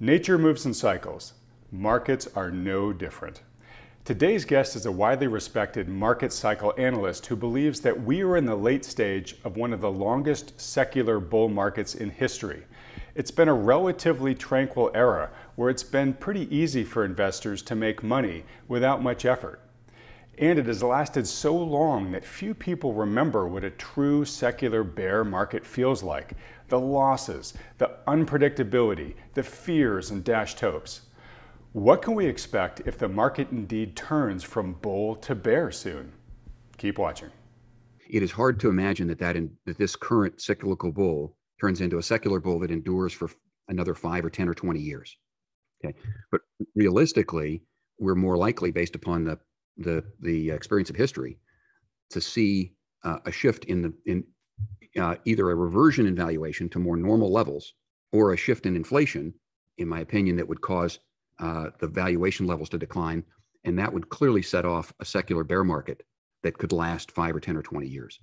Nature moves in cycles. Markets are no different. Today's guest is a widely respected market cycle analyst who believes that we are in the late stage of one of the longest secular bull markets in history. It's been a relatively tranquil era where it's been pretty easy for investors to make money without much effort. And it has lasted so long that few people remember what a true secular bear market feels like the losses, the unpredictability, the fears, and dashed hopes. What can we expect if the market indeed turns from bull to bear soon? Keep watching. It is hard to imagine that, that, in, that this current cyclical bull turns into a secular bull that endures for another five or 10 or 20 years. Okay. But realistically, we're more likely, based upon the, the, the experience of history, to see uh, a shift in the in uh, either a reversion in valuation to more normal levels or a shift in inflation, in my opinion, that would cause uh, the valuation levels to decline. And that would clearly set off a secular bear market that could last five or 10 or 20 years.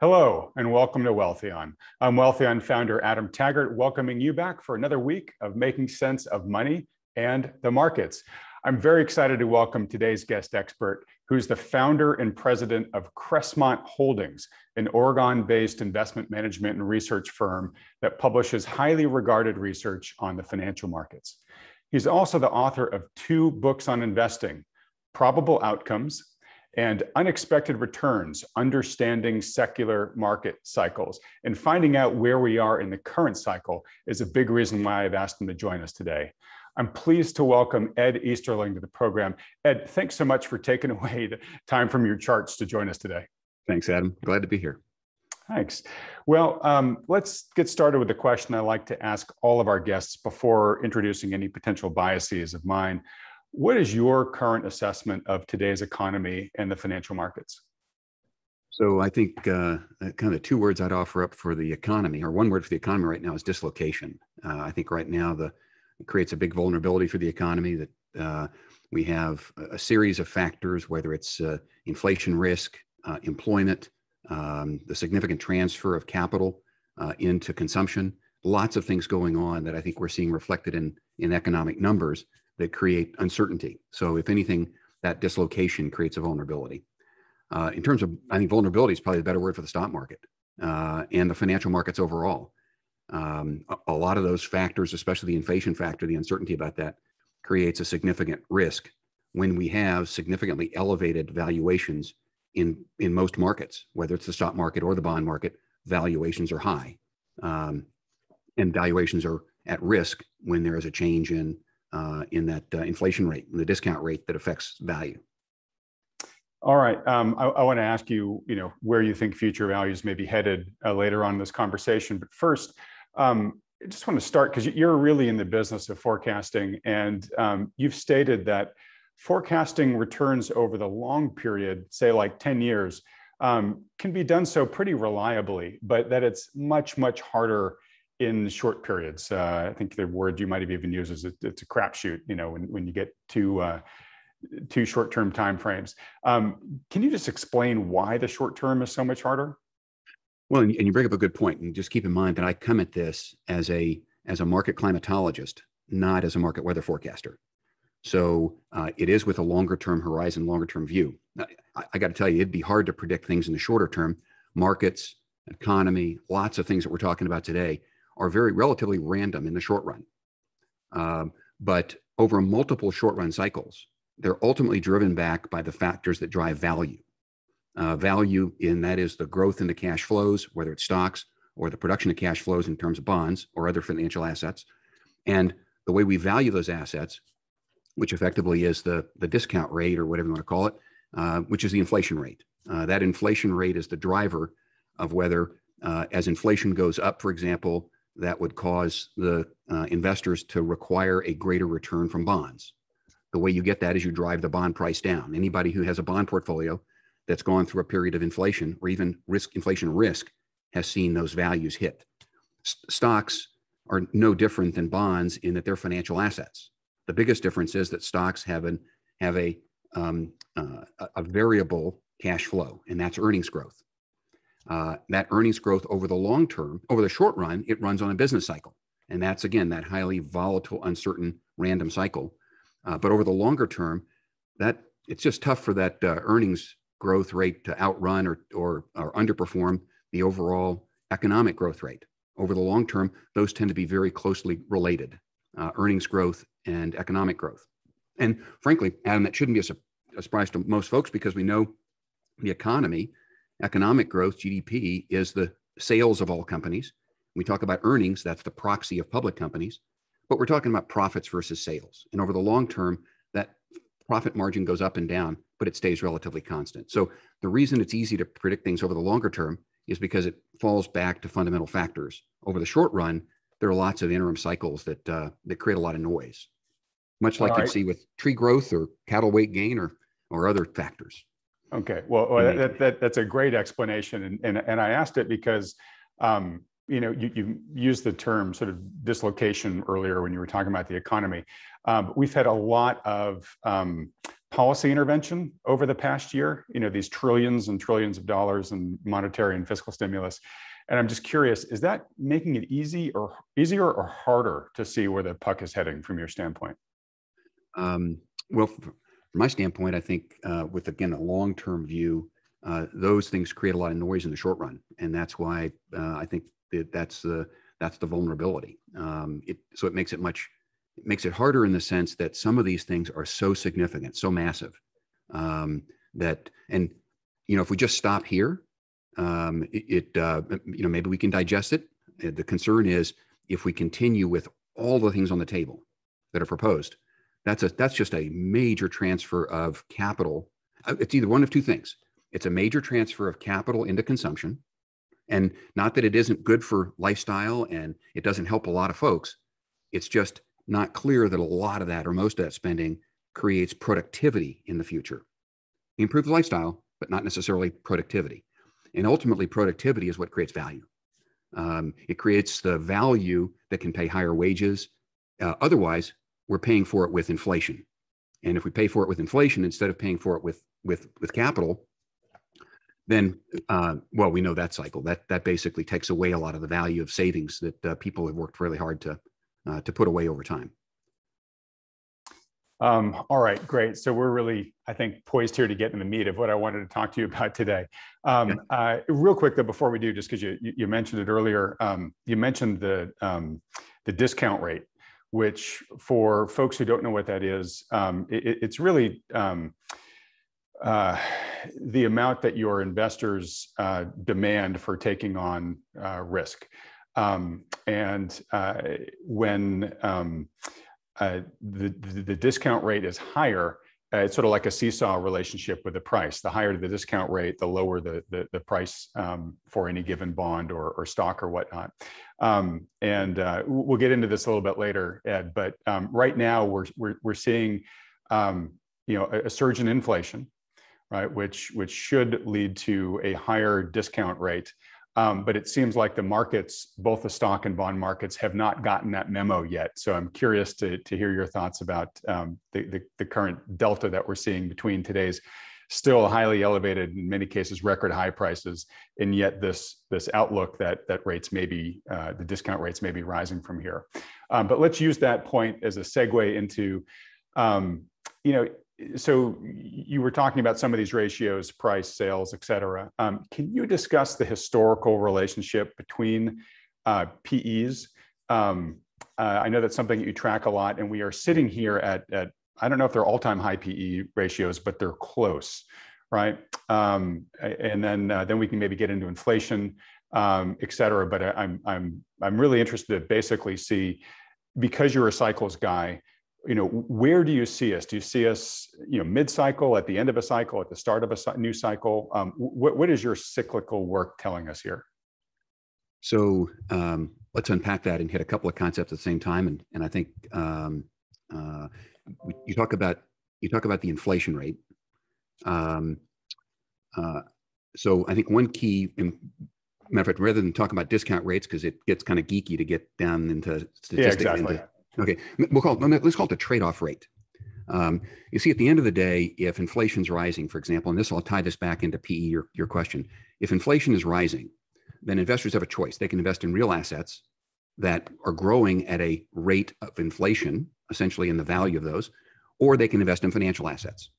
Hello, and welcome to Wealthion. I'm Wealthion founder Adam Taggart, welcoming you back for another week of making sense of money and the markets. I'm very excited to welcome today's guest expert, who's the founder and president of Crestmont Holdings, an Oregon based investment management and research firm that publishes highly regarded research on the financial markets. He's also the author of two books on investing Probable Outcomes and Unexpected Returns Understanding Secular Market Cycles. And finding out where we are in the current cycle is a big reason why I've asked him to join us today. I'm pleased to welcome Ed Easterling to the program. Ed, thanks so much for taking away the time from your charts to join us today. Thanks, Adam. Glad to be here. Thanks. Well, um, let's get started with the question I like to ask all of our guests before introducing any potential biases of mine. What is your current assessment of today's economy and the financial markets? So I think uh, kind of two words I'd offer up for the economy, or one word for the economy right now is dislocation. Uh, I think right now the creates a big vulnerability for the economy that uh, we have a series of factors, whether it's uh, inflation risk, uh, employment, um, the significant transfer of capital uh, into consumption, lots of things going on that I think we're seeing reflected in, in economic numbers that create uncertainty. So, if anything, that dislocation creates a vulnerability. Uh, in terms of, I think vulnerability is probably the better word for the stock market uh, and the financial markets overall. Um, a, a, lot of those factors, especially the inflation factor, the uncertainty about that, creates a significant risk when we have significantly elevated valuations in in most markets, whether it's the stock market or the bond market. Valuations are high, um, and valuations are at risk when there is a change in uh, in that uh, inflation rate, the discount rate that affects value. All right. Um, I, I want to ask you, you know, where you think future values may be headed uh, later on in this conversation. But first, um, I just want to start because you're really in the business of forecasting, and um, you've stated that forecasting returns over the long period, say like 10 years, um, can be done so pretty reliably, but that it's much, much harder in short periods. Uh, I think the word you might have even used is it's a crapshoot, you know, when, when you get to uh, too short-term timeframes. Um, can you just explain why the short term is so much harder? Well, and you bring up a good point, and just keep in mind that I come at this as a as a market climatologist, not as a market weather forecaster. So uh, it is with a longer term horizon, longer term view. I, I got to tell you, it'd be hard to predict things in the shorter term. Markets, economy, lots of things that we're talking about today are very relatively random in the short run. Um, but over multiple short run cycles, they're ultimately driven back by the factors that drive value uh, value in that is the growth in the cash flows, whether it's stocks or the production of cash flows in terms of bonds or other financial assets. And the way we value those assets, which effectively is the, the discount rate or whatever you want to call it, uh, which is the inflation rate. Uh, that inflation rate is the driver of whether, uh, as inflation goes up, for example, that would cause the uh, investors to require a greater return from bonds. The way you get that is you drive the bond price down. Anybody who has a bond portfolio that's gone through a period of inflation or even risk inflation risk has seen those values hit. S- stocks are no different than bonds in that they're financial assets. The biggest difference is that stocks have an have a um, uh, a variable cash flow, and that's earnings growth. uh, that earnings growth over the long term, over the short run, it runs on a business cycle. And that's again that highly volatile, uncertain, random cycle. Uh, but over the longer term, that it's just tough for that uh, earnings growth rate to outrun or, or, or underperform the overall economic growth rate. Over the long term, those tend to be very closely related uh, earnings growth and economic growth. And frankly, Adam, that shouldn't be a, su- a surprise to most folks because we know the economy, economic growth, GDP, is the sales of all companies. We talk about earnings, that's the proxy of public companies, but we're talking about profits versus sales. And over the long term, profit margin goes up and down, but it stays relatively constant. So the reason it's easy to predict things over the longer term is because it falls back to fundamental factors. Over the short run, there are lots of interim cycles that uh, that create a lot of noise, much like you see with tree growth or cattle weight gain or or other factors. Okay, well, well that, that, that's a great explanation, and, and and I asked it because um, you know you, you used the term sort of dislocation earlier when you were talking about the economy. Um, we've had a lot of um, policy intervention over the past year. You know these trillions and trillions of dollars in monetary and fiscal stimulus. And I'm just curious, is that making it easy or easier or harder to see where the puck is heading from your standpoint? Um, well, from my standpoint, I think uh, with again a long-term view, uh, those things create a lot of noise in the short run, and that's why uh, I think that that's the that's the vulnerability. Um, it, so it makes it much it makes it harder in the sense that some of these things are so significant, so massive um, that and you know if we just stop here um, it, it uh, you know maybe we can digest it. Uh, the concern is if we continue with all the things on the table that are proposed, that's a that's just a major transfer of capital. Uh, it's either one of two things. It's a major transfer of capital into consumption, and not that it isn't good for lifestyle and it doesn't help a lot of folks. It's just not clear that a lot of that or most of that spending creates productivity in the future. Improves lifestyle, but not necessarily productivity. And ultimately, productivity is what creates value. Um, it creates the value that can pay higher wages. Uh, otherwise, we're paying for it with inflation. And if we pay for it with inflation instead of paying for it with with with capital, then uh, well, we know that cycle. That that basically takes away a lot of the value of savings that uh, people have worked really hard to uh, to put away over time. Um, all right, great. So we're really, I think, poised here to get in the meat of what I wanted to talk to you about today. Um, okay. uh, real quick, though, before we do, just because you, you mentioned it earlier, um, you mentioned the um, the discount rate, which for folks who don't know what that is, um, it, it's really um, uh, the amount that your investors uh, demand for taking on uh, risk. and uh, when uh, the, the, the discount rate is higher, uh, it's sort of like a seesaw relationship with the price. The higher the discount rate, the lower the the, the price um, for any given bond or, or stock or whatnot. Um, and uh, we'll get into this a little bit later, Ed. But um, right now we're we're, we're seeing um, you know a, a, surge in inflation, right? Which which should lead to a higher discount rate. Um, but it seems like the markets, both the stock and bond markets, have not gotten that memo yet. So I'm curious to, to hear your thoughts about um, the, the, the, current delta that we're seeing between today's still highly elevated, in many cases, record high prices, and yet this, this outlook that, that rates may be, uh, the discount rates may be rising from here. Um, but let's use that point as a segue into, um, you know, so you were talking about some of these ratios, price, sales, et cetera. Um, can you discuss the historical relationship between uh, PEs? Um, uh, I know that's something that you track a lot, and we are sitting here at, at I don't know if they're all-time high PE ratios, but they're close, right? Um, and then uh, then we can maybe get into inflation, et cetera. But I'm I'm I'm really interested to basically see because you're a cycles guy you know, where do you see us? Do you see us, you know, mid-cycle, at the end of a cycle, at the start of a new cycle? Um, what, what is your cyclical work telling us here? So um, let's unpack that and hit a couple of concepts at the same time. And, and I think um, uh, you talk about you talk about the inflation rate. Um, uh, so I think one key, in, matter of fact, rather than talk about discount rates because it gets kind of geeky to get down into statistics, yeah, exactly. into, Okay, we'll call it, let's call it the trade-off rate. Um, you see, at the end of the day, if inflation's rising, for example, and this I'll tie this back into PE, your, your question. If inflation is rising, then investors have a choice. They can invest in real assets that are growing at a rate of inflation, essentially in the value of those, or they can invest in financial assets.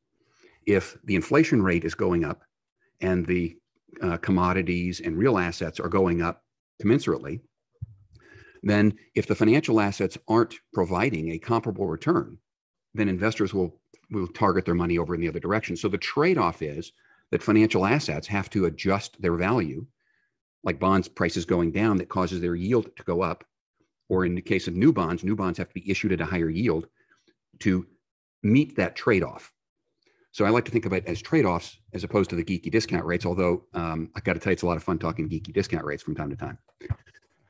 If the inflation rate is going up and the uh, commodities and real assets are going up commensurately, then if the financial assets aren't providing a comparable return, then investors will will target their money over in the other direction. So the trade-off is that financial assets have to adjust their value, like bonds prices going down that causes their yield to go up, or in the case of new bonds, new bonds have to be issued at a higher yield to meet that trade-off. So I like to think of it as trade-offs as opposed to the geeky discount rates. Although um, I got to tell you, it's a lot of fun talking geeky discount rates from time to time.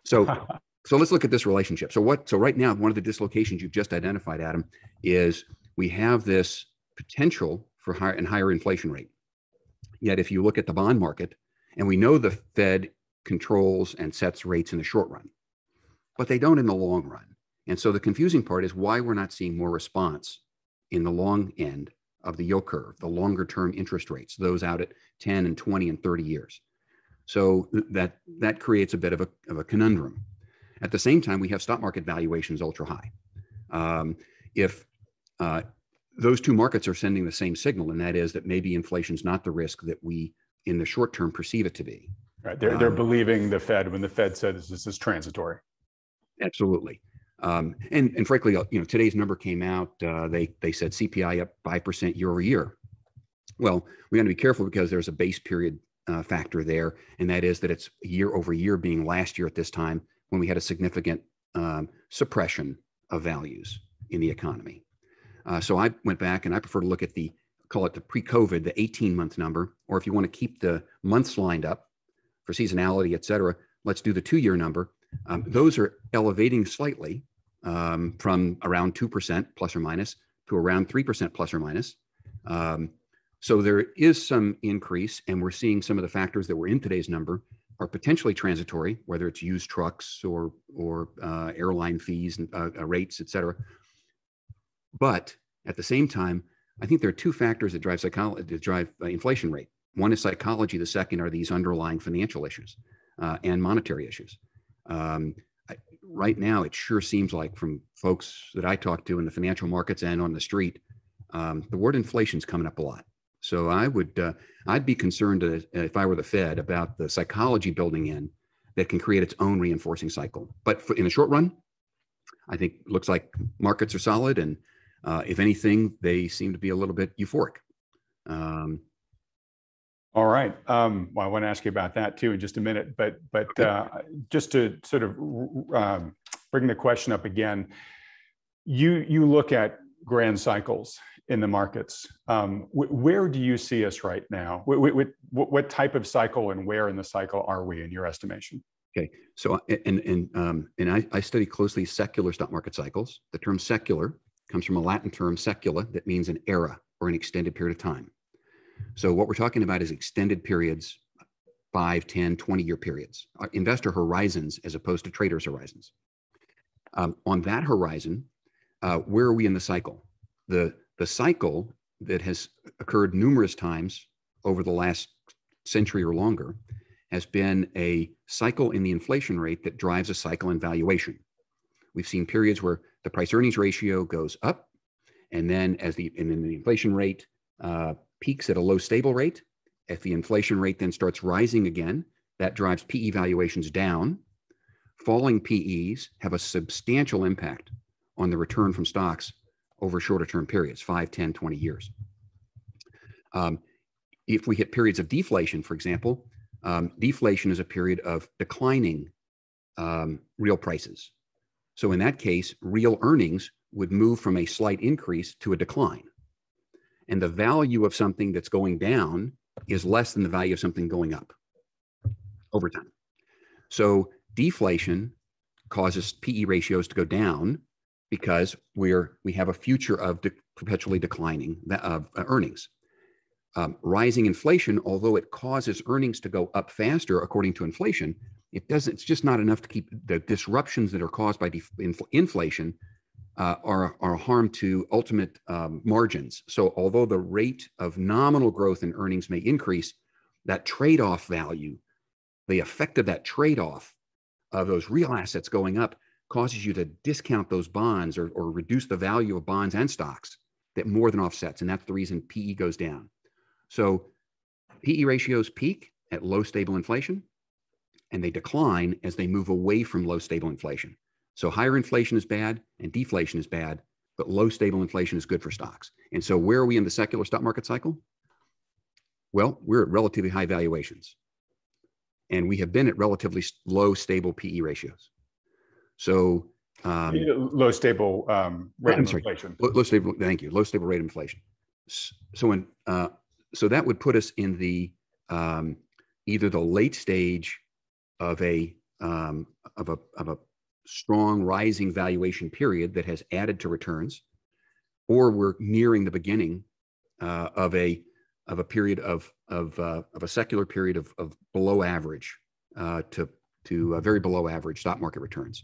So so let's look at this relationship. So what? So right now, one of the dislocations you've just identified, Adam, is we have this potential for higher and higher inflation rate. Yet, if you look at the bond market, and we know the Fed controls and sets rates in the short run, but they don't in the long run. And so the confusing part is why we're not seeing more response in the long end of the yield curve, the longer term interest rates, those out at 10 and 20 and 30 years. So that that creates a bit of a, of a conundrum. At the same time, we have stock market valuations ultra high. Um, if uh, those two markets are sending the same signal, and that is that maybe inflation is not the risk that we, in the short term, perceive it to be. Right. They're, they're um, believing the Fed when the Fed says this is transitory. Absolutely. Um, and, and frankly, you know, today's number came out. Uh, they they said CPI up five percent year over year. Well, we got to be careful because there's a base period uh, factor there, and that is that it's year over year being last year at this time when we had a significant um, suppression of values in the economy. Uh, so I went back and I prefer to look at the call it the pre-COVID, the 18 month number, or if you want to keep the months lined up for seasonality, et cetera, let's do the two year number. Um, those are elevating slightly um, from around 2% plus or minus to around 3% plus or minus. Um, so there is some increase, and we're seeing some of the factors that were in today's number are potentially transitory, whether it's used trucks or or uh, airline fees and uh, uh, rates, et cetera. But at the same time, I think there are two factors that drive psychology, that drive uh, inflation rate. One is psychology. The second are these underlying financial issues uh, and monetary issues. Um, I, right now, it sure seems like from folks that I talk to in the financial markets and on the street, um, the word inflation is coming up a lot. So I would, uh, I'd be concerned uh, if I were the Fed about the psychology building in that can create its own reinforcing cycle. But for, in the short run, I think looks like markets are solid, and uh, if anything, they seem to be a little bit euphoric. Um, all right. Um, well, I want to ask you about that too in just a minute, but but uh, just to sort of um, bring the question up again, you you look at grand cycles in the markets. Um, wh- where do you see us right now? Wh- wh- what type of cycle and where in the cycle are we in your estimation? Okay, so and and um, and I, I study closely secular stock market cycles. The term secular comes from a Latin term secula that means an era or an extended period of time. So what we're talking about is extended periods, 5, 10, 20 year periods, uh, investor horizons as opposed to traders' horizons. Um, on that horizon, uh, where are we in the cycle? The the cycle that has occurred numerous times over the last century or longer has been a cycle in the inflation rate that drives a cycle in valuation. We've seen periods where the price earnings ratio goes up, and then as the and then the inflation rate uh, peaks at a low stable rate, if the inflation rate then starts rising again, that drives PE valuations down. Falling PEs have a substantial impact on the return from stocks over shorter term periods 5 10 20 years. Um, if we hit periods of deflation for example um, deflation is a period of declining um, real prices. So in that case real earnings would move from a slight increase to a decline. And the value of something that's going down is less than the value of something going up over time. So deflation causes pe ratios to go down because we're we have a future of de- perpetually declining of uh, earnings. Um, rising inflation, although it causes earnings to go up faster according to inflation, it doesn't. It's just not enough to keep the disruptions that are caused by def- infl- inflation uh, are, are harm to ultimate um, margins. So although the rate of nominal growth in earnings may increase, that trade-off value, the effect of that trade-off of those real assets going up causes you to discount those bonds or, or reduce the value of bonds and stocks that more than offsets. And that's the reason PE goes down. So PE ratios peak at low stable inflation and they decline as they move away from low stable inflation. So higher inflation is bad and deflation is bad, but low stable inflation is good for stocks. And so where are we in the secular stock market cycle? Well, we're at relatively high valuations. And we have been at relatively low stable PE ratios. So um, low stable um, rate I'm of sorry, inflation. Low, low, stable, thank you. Low stable rate of inflation. So when uh, so that would put us in the um, either the late stage of a um, of a of a strong rising valuation period that has added to returns, or we're nearing the beginning uh, of a of a period of of uh, of a secular period of, of below average uh, to to very below average stock market returns.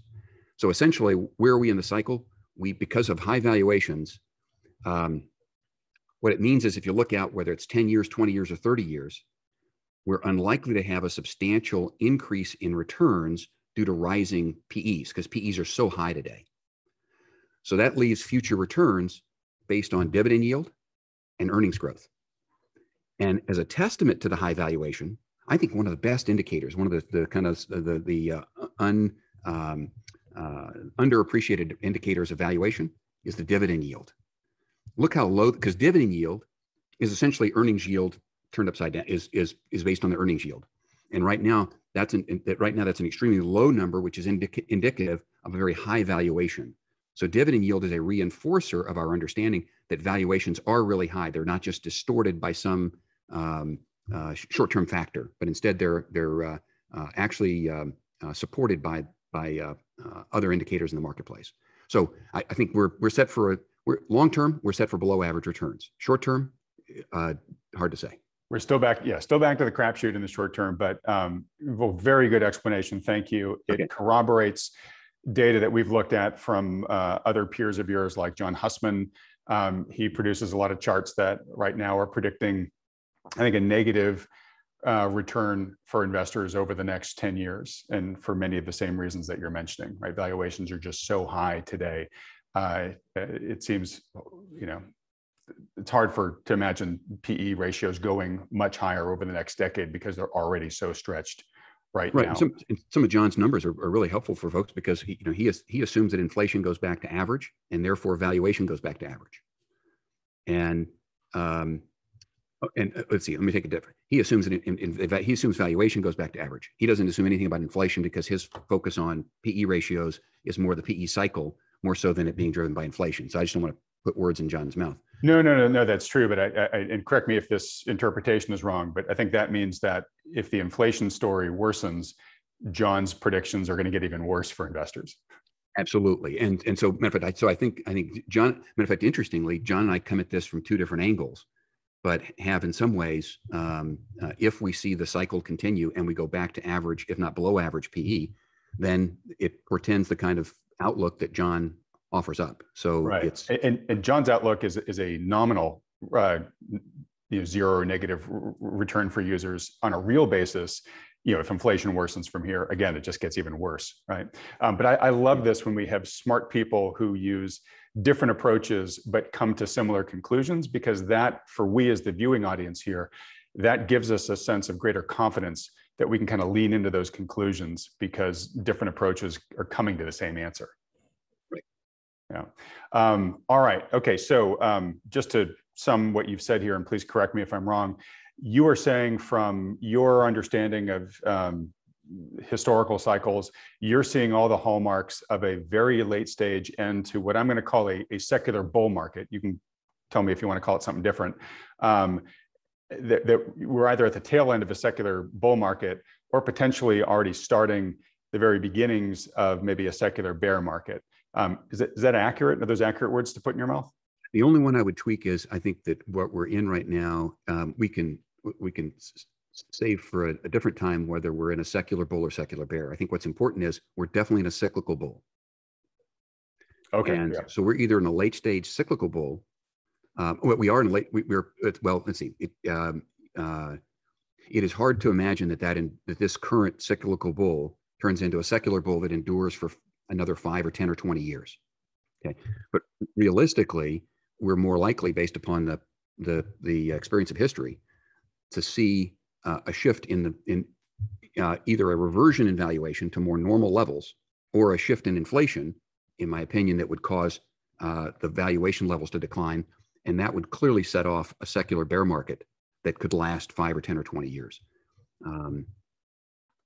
So essentially, where are we in the cycle? We because of high valuations. Um, what it means is if you look out whether it's 10 years, 20 years, or 30 years, we're unlikely to have a substantial increase in returns due to rising PEs because PEs are so high today. So that leaves future returns based on dividend yield and earnings growth. And as a testament to the high valuation, I think one of the best indicators, one of the, the kind of the, the uh, un, um, uh, underappreciated indicators of valuation is the dividend yield. Look how low, because dividend yield is essentially earnings yield turned upside down is is is based on the earnings yield. And right now, that's an right now that's an extremely low number, which is indic- indicative of a very high valuation. So dividend yield is a reinforcer of our understanding that valuations are really high. They're not just distorted by some um, uh, short-term factor, but instead they're they're uh, uh, actually um, uh, supported by by uh, uh, other indicators in the marketplace. So I, I, think we're we're set for a we're long term we're set for below average returns. Short term, hard to say. We're still back, yeah, still back to the crapshoot in the short term, but um, well, very good explanation. Thank you. It okay. corroborates data that we've looked at from uh, other peers of yours, like John Hussman. Um, he produces a lot of charts that right now are predicting, I think, a negative uh, return for investors over the next 10 years, and for many of the same reasons that you're mentioning. Right, valuations are just so high today. Uh, it seems, you know, it's hard for to imagine PE ratios going much higher over the next decade because they're already so stretched right, right. now. Some, some of John's numbers are, are, really helpful for folks because he, you know he is, he assumes that inflation goes back to average and therefore valuation goes back to average. And um, and uh, let's see, let me take a different. He assumes that in, in, in, he assumes valuation goes back to average. He doesn't assume anything about inflation because his focus on PE ratios is more the PE cycle more so than it being driven by inflation. So I just don't want to put words in John's mouth. No, no, no, no. That's true. But I, I, and correct me if this interpretation is wrong. But I think that means that if the inflation story worsens, John's predictions are going to get even worse for investors. Absolutely, and and so matter of fact, so I think I think John. Matter of fact, interestingly, John and I come at this from two different angles, but have in some ways, um, uh, if we see the cycle continue and we go back to average, if not below average PE, then it portends the kind of outlook that John offers up. So right. it's and, and John's outlook is is a nominal uh, you know zero or negative r- return for users on a real basis. You know, if inflation worsens from here, again, it just gets even worse, right? Um, but I, I love this when we have smart people who use different approaches but come to similar conclusions because that, for we as the viewing audience here, that gives us a sense of greater confidence that we can kind of lean into those conclusions because different approaches are coming to the same answer. Yeah. Um, all right. Okay. So um, just to sum what you've said here, and please correct me if I'm wrong, you are saying from your understanding of um, historical cycles, you're seeing all the hallmarks of a very late stage end to what I'm going to call a, a secular bull market. You can tell me if you want to call it something different. Um, that, that we're either at the tail end of a secular bull market or potentially already starting the very beginnings of maybe a secular bear market. Um, is, that, is that accurate? Are those accurate words to put in your mouth? The only one I would tweak is I think that what we're in right now, um, we can we can save for a, a, different time whether we're in a secular bull or secular bear. I think what's important is we're definitely in a cyclical bull. Okay. And yeah. so we're either in a late stage cyclical bull. Um, well, we are in late. We, we're well. Let's see. It, um, uh, it is hard to imagine that that in that this current cyclical bull turns into a secular bull that endures for another five or ten or twenty years. Okay, but realistically, we're more likely, based upon the the the experience of history, to see uh, a shift in the in uh, either a reversion in valuation to more normal levels or a shift in inflation, in my opinion, that would cause uh, the valuation levels to decline, and that would clearly set off a secular bear market that could last five or ten or twenty years. Um,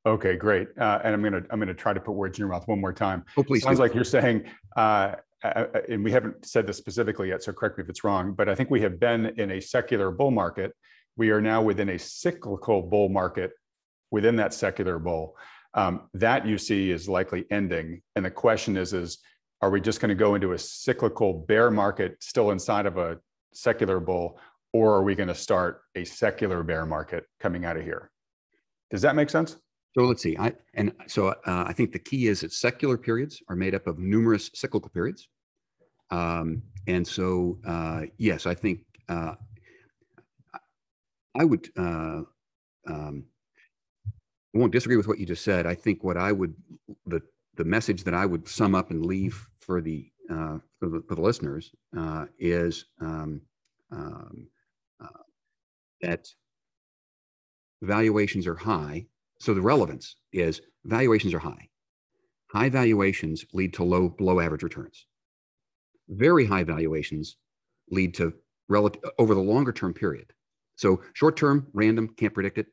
okay, great. Uh, and I'm gonna I'm gonna try to put words in your mouth one more time. oh, please. Sounds do. like you're saying, uh, uh, uh, and we haven't said this specifically yet, so correct me if it's wrong, but I think we have been in a secular bull market. We are now within a cyclical bull market within that secular bull. Um, that you see is likely ending. And the question is, is are we just going to go into a cyclical bear market still inside of a secular bull, or are we going to start a secular bear market coming out of here? Does that make sense? So let's see. I and so uh, I think the key is that secular periods are made up of numerous cyclical periods, um, and so uh, yes, I think uh, I would. Uh, um, won't disagree with what you just said. I think what I would the the message that I would sum up and leave for the uh, for, the, for the listeners uh, is um, um, that valuations are high so the relevance is valuations are high. High valuations lead to low below average returns. Very high valuations lead to relative over the longer term period. So short term, random, can't predict it.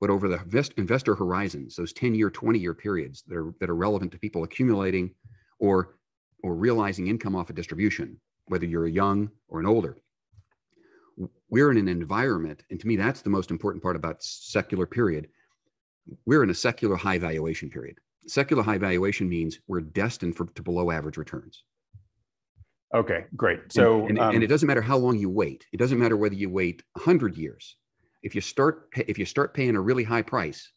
But over the invest, investor horizons, those 10 year, 20 year periods that are, that are relevant to people accumulating or, or realizing income off a distribution, whether you're a young or an older, we're in an environment, and to me, that's the most important part about secular period we're in a secular high valuation period. Secular high valuation means we're destined for to below average returns. Okay, great. So, and, and, um, and, it doesn't matter how long you wait. It doesn't matter whether you wait hundred years. If you start if you start paying a really high price,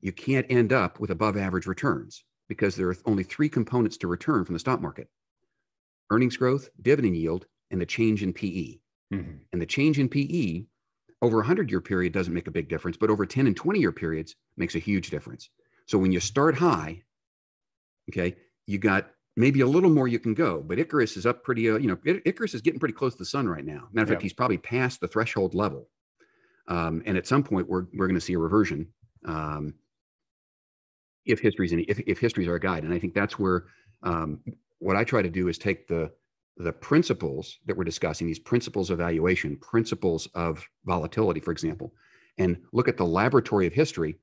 you can't end up with above average returns because there are only three components to return from the stock market: earnings growth, dividend yield, and the change in PE. Mm-hmm. And the change in PE over a 100 year period doesn't make a big difference, but over 10 and 20 year periods makes a huge difference. So when you start high, okay, you got maybe a little more you can go, but Icarus is up pretty, uh, you know, Icarus is getting pretty close to the sun right now. Matter of fact, he's probably past the threshold level. Um, and at some point, we're, we're going to see a reversion um, if history's any, if, if history's our guide. And I think that's where um, what I try to do is take the the principles that we're discussing, these principles of valuation, principles of volatility, for example, and look at the laboratory of history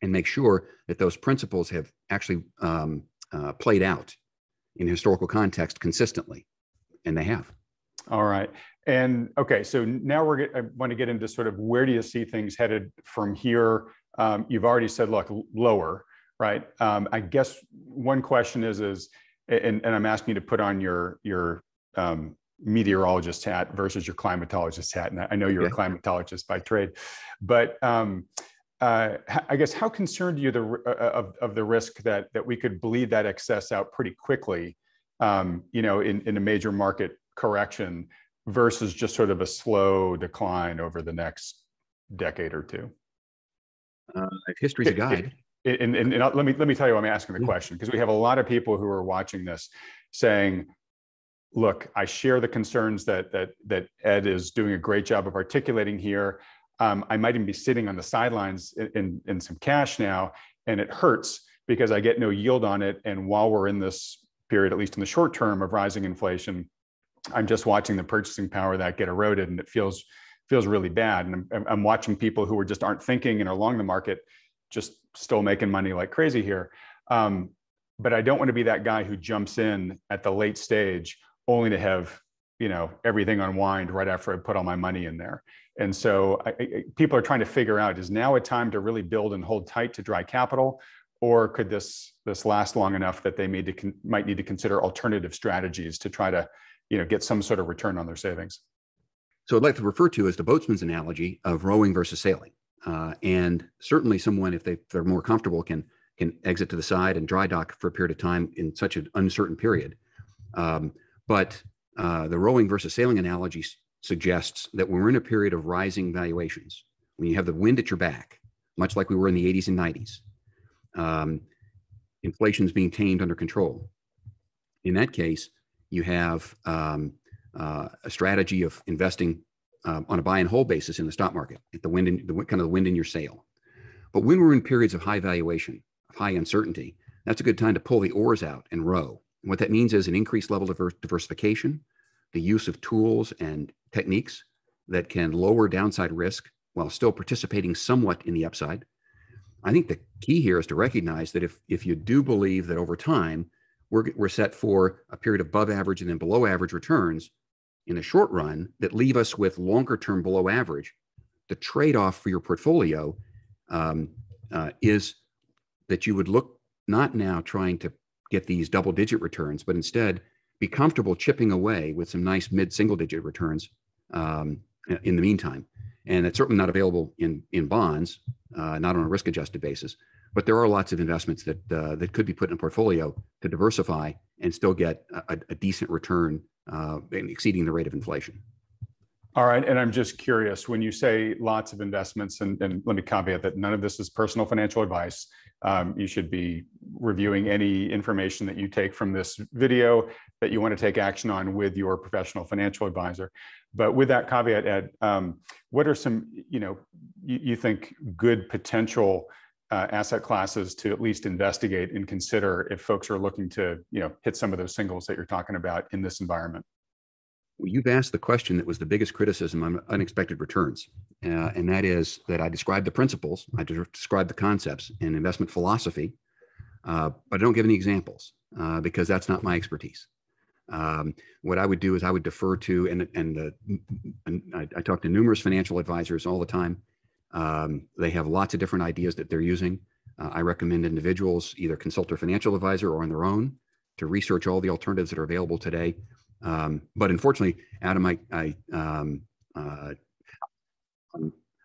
and make sure that those principles have actually um, uh, played out in historical context consistently. And they have. All right. And okay, so now we're get, I want to get into sort of where do you see things headed from here? Um, you've already said, look, lower, right? Um, I guess one question is, is and, and I'm asking you to put on your your um, meteorologist hat versus your climatologist hat. And I know you're okay. a climatologist by trade, but um, uh, I guess how concerned are you the, uh, of, of the risk that that we could bleed that excess out pretty quickly, um, you know, in, in a major market correction versus just sort of a slow decline over the next decade or two? Uh, history's a guide and, and, and, let me let me tell you why I'm asking the question because we have a lot of people who are watching this saying, "Look, I share the concerns that that that Ed is doing a great job of articulating here. Um, I might even be sitting on the sidelines in, in, in some cash now, and it hurts because I get no yield on it. And while we're in this period, at least in the short term of rising inflation, I'm just watching the purchasing power that get eroded, and it feels feels really bad. And I'm, I'm watching people who are just aren't thinking and are along the market just still making money like crazy here. Um, but I don't want to be that guy who jumps in at the late stage only to have you know everything unwind right after I put all my money in there. And so I, I, people are trying to figure out: is now a time to really build and hold tight to dry capital, or could this this last long enough that they to con- might need to consider alternative strategies to try to you know get some sort of return on their savings? So I'd like to refer to as the boatsman's analogy of rowing versus sailing. Uh, and certainly someone, if, they, they're more comfortable, can can exit to the side and dry dock for a period of time in such an uncertain period. Um, but uh, the rowing versus sailing analogy suggests that when we're in a period of rising valuations, when you have the wind at your back, much like we were in the 80s and 90s, um, inflation is being tamed under control. In that case, you have um, uh, a strategy of investing uh, on a buy and hold basis in the stock market, at the wind in the kind of the wind in your sail. But when we're in periods of high valuation, of high uncertainty, that's a good time to pull the oars out and row. And what that means is an increased level of diversification, the use of tools and techniques that can lower downside risk while still participating somewhat in the upside. I think the key here is to recognize that if, if you do believe that over time we're, we're set for a period above average and then below average returns in the short run that leave us with longer term below average, the trade off for your portfolio um, uh, is that you would look not now trying to get these double digit returns, but instead be comfortable chipping away with some nice mid single digit returns um, in the meantime. And it's certainly not available in, in bonds, uh, not on a risk adjusted basis. But there are lots of investments that, uh, that could be put in a portfolio to diversify and still get a, a decent return uh, exceeding the rate of inflation. All right. And I'm just curious when you say lots of investments, and, and let me caveat that none of this is personal financial advice. Um, you should be reviewing any information that you take from this video that you want to take action on with your professional financial advisor. But with that caveat, Ed, um, what are some, you know, you, you think good potential uh, asset classes to at least investigate and consider if folks are looking to, you know, hit some of those singles that you're talking about in this environment? Well, you've asked the question that was the biggest criticism on unexpected returns, uh, and that is that I describe the principles, I describe the concepts and investment philosophy, uh, but I don't give any examples uh, because that's not my expertise. Um, what I would do is I would defer to, and and, and I, I, talk to numerous financial advisors all the time. Um, they have lots of different ideas that they're using. Uh, I recommend individuals either consult their financial advisor or on their own to research all the alternatives that are available today. Um, but unfortunately, Adam, I, I um, uh,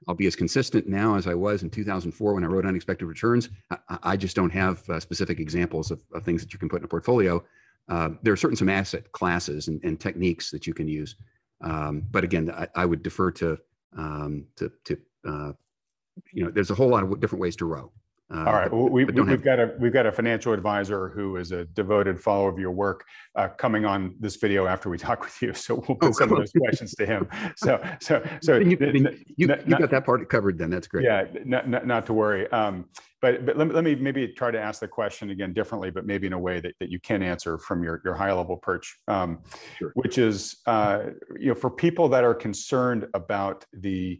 I'll be as consistent now as I was in 2004 when I wrote Unexpected Returns. I, I just don't have uh, specific examples of, of, things that you can put in a portfolio. Uh, there are certain some asset classes and, and techniques that you can use. Um, but again, I, I, would defer to, um, to, to uh, you know, there's a whole lot of different ways to row. Uh, All right, but, we, have have... got a we've got a financial advisor who is a devoted follower of your work uh, coming on this video after we talk with you. So we'll put oh, some of those questions to him. So so so you, you, you not, got that part covered. Then that's great. Yeah, not, not, not to worry. Um, but but let me, let me maybe try to ask the question again differently, but maybe in a way that, that you can answer from your your high level perch, um, sure. which is uh, you know for people that are concerned about the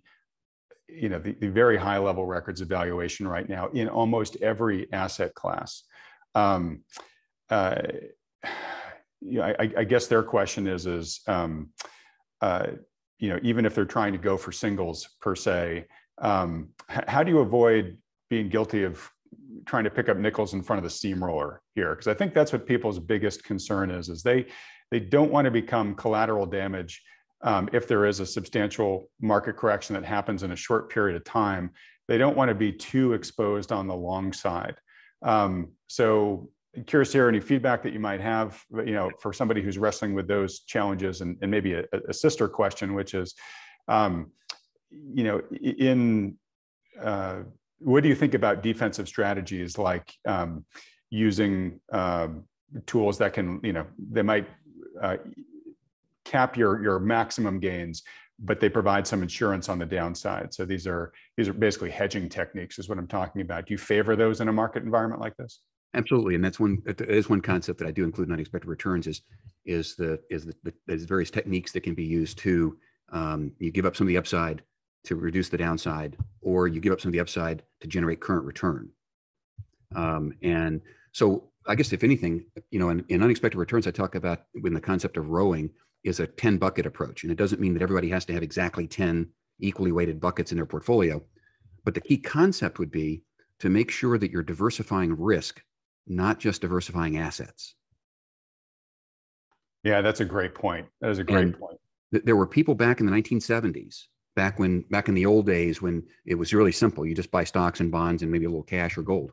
you know, the, the very high level records evaluation right now in almost every asset class. Um, uh, you know, I, I, guess their question is, is um, uh, you know, even if they're trying to go for singles per se, um, how do you avoid being guilty of trying to pick up nickels in front of the steamroller here? Because I think that's what people's biggest concern is, is they they don't want to become collateral damage um, if there is a substantial market correction that happens in a short period of time, they don't want to be too exposed on the long side. Um, so curious to hear any feedback that you might have, you know, for somebody who's wrestling with those challenges and, and maybe a, a, sister question, which is, um, you know, in, uh, what do you think about defensive strategies like um, using uh, tools that can, you know, they might uh, cap your your maximum gains but they provide some insurance on the downside. So these are these are basically hedging techniques is what i'm talking about. Do you favor those in a market environment like this? Absolutely. And that's one that is one concept that i do include in unexpected returns is is the is the, the there's various techniques that can be used to um, you give up some of the upside to reduce the downside or you give up some of the upside to generate current return. Um, and so i guess if anything you know in, in unexpected returns i talk about when the concept of rowing is a 10 bucket approach. And it doesn't mean that everybody has to have exactly 10 equally weighted buckets in their portfolio. But the key concept would be to make sure that you're diversifying risk, not just diversifying assets. Yeah, that's a great point. That is a great and point. Th- there were people back in the 1970s, back when back in the old days when it was really simple. You just buy stocks and bonds and maybe a little cash or gold.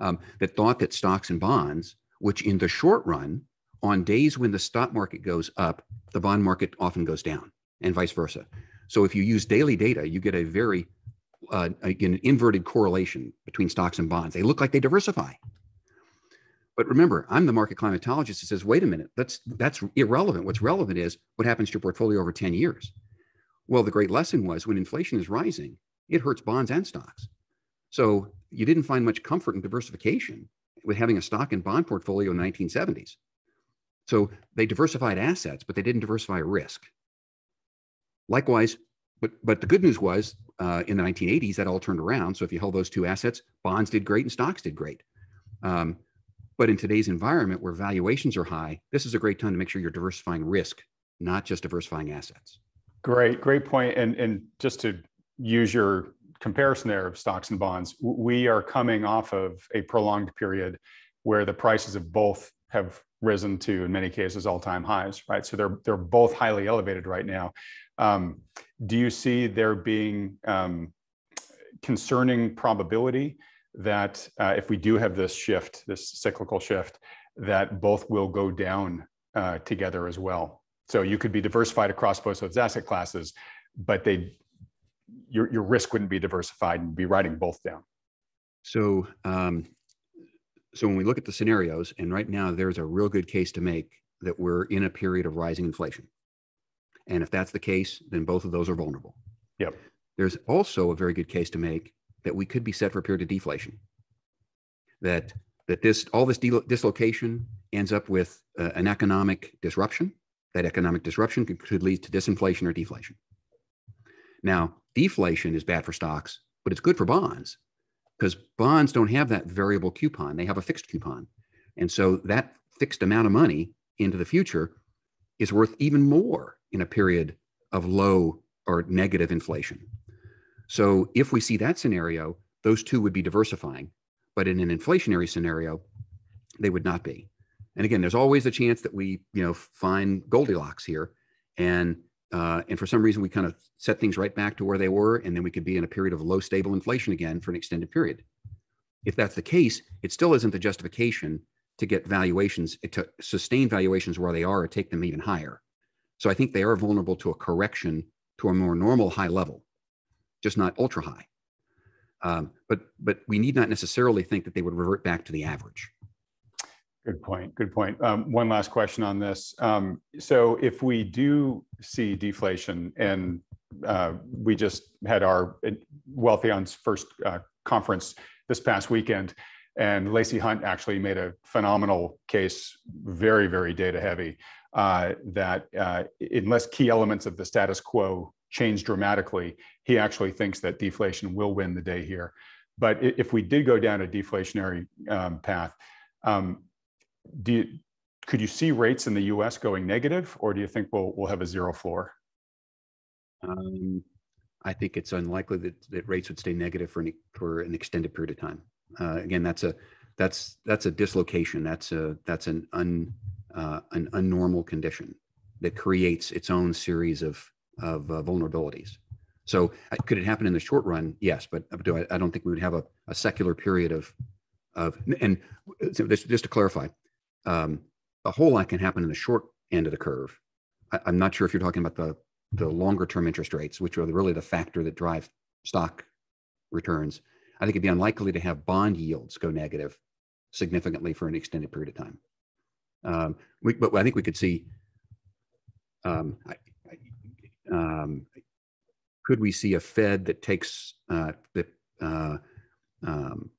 Um, that thought that stocks and bonds, which in the short run on days when the stock market goes up, the bond market often goes down, and vice versa. So if you use daily data, you get a very uh, an inverted correlation between stocks and bonds. They look like they diversify. But remember, I'm the market climatologist that says, wait a minute, that's that's irrelevant. What's relevant is what happens to your portfolio over 10 years. Well, the great lesson was when inflation is rising, it hurts bonds and stocks. So you didn't find much comfort in diversification with having a stock and bond portfolio in the 1970s. So they diversified assets, but they didn't diversify risk. Likewise, but but the good news was uh, in the 1980s that all turned around. So if you held those two assets, bonds did great and stocks did great. Um, but in today's environment where valuations are high, this is a great time to make sure you're diversifying risk, not just diversifying assets. Great, great point. And and just to use your comparison there of stocks and bonds, we are coming off of a prolonged period where the prices of both have risen to, in many cases, all-time highs, right? So they're they're both highly elevated right now. Um, do you see there being um, concerning probability that uh, if we do have this shift, this cyclical shift, that both will go down uh, together as well? So you could be diversified across both of those asset classes, but they your your risk wouldn't be diversified and be writing both down. So um, so when we look at the scenarios, and right now there's a real good case to make that we're in a period of rising inflation. And if that's the case, then both of those are vulnerable. Yep. There's also a very good case to make that we could be set for a period of deflation. That that this all this dislocation ends up with uh, an economic disruption. That economic disruption could, could lead to disinflation or deflation. Now, deflation is bad for stocks, but it's good for bonds because bonds don't have that variable coupon. They have a fixed coupon. And so that fixed amount of money into the future is worth even more in a period of low or negative inflation. So if we see that scenario, those two would be diversifying. But in an inflationary scenario, they would not be. And again, there's always a chance that we, you know, find Goldilocks here, and uh, and for some reason we kind of set things right back to where they were, and then we could be in a period of low stable inflation again for an extended period. If that's the case, it still isn't the justification to get valuations to sustain valuations where they are or take them even higher. So I think they are vulnerable to a correction to a more normal high level, just not ultra high. Um, but but we need not necessarily think that they would revert back to the average. Good point. Good point. Um, one last question on this. Um, so if we do see deflation, and uh, we just had our uh, Wealthion's first uh, conference this past weekend, and Lacey Hunt actually made a phenomenal case, very, very data heavy, uh, that uh, unless key elements of the status quo change dramatically, he actually thinks that deflation will win the day here. But if we did go down a deflationary um, path, um, do you, could you see rates in the U.S. going negative, or do you think we'll we'll have a zero floor? Um, I think it's unlikely that, that rates would stay negative for an for an extended period of time. Uh, again, that's a that's that's a dislocation. That's a that's an un uh, an unnormal condition that creates its own series of of uh, vulnerabilities. So uh, could it happen in the short run? Yes, but, I, don't think we would have a, a secular period of of and just, just to clarify, um, a whole lot can happen in the short end of the curve. I, am not sure if you're talking about the the longer term interest rates, which are really the factor that drive stock returns. I think it'd be unlikely to have bond yields go negative significantly for an extended period of time. Um, we, but I think we could see. Um, I, um, could we see a Fed that takes uh, that uh, um,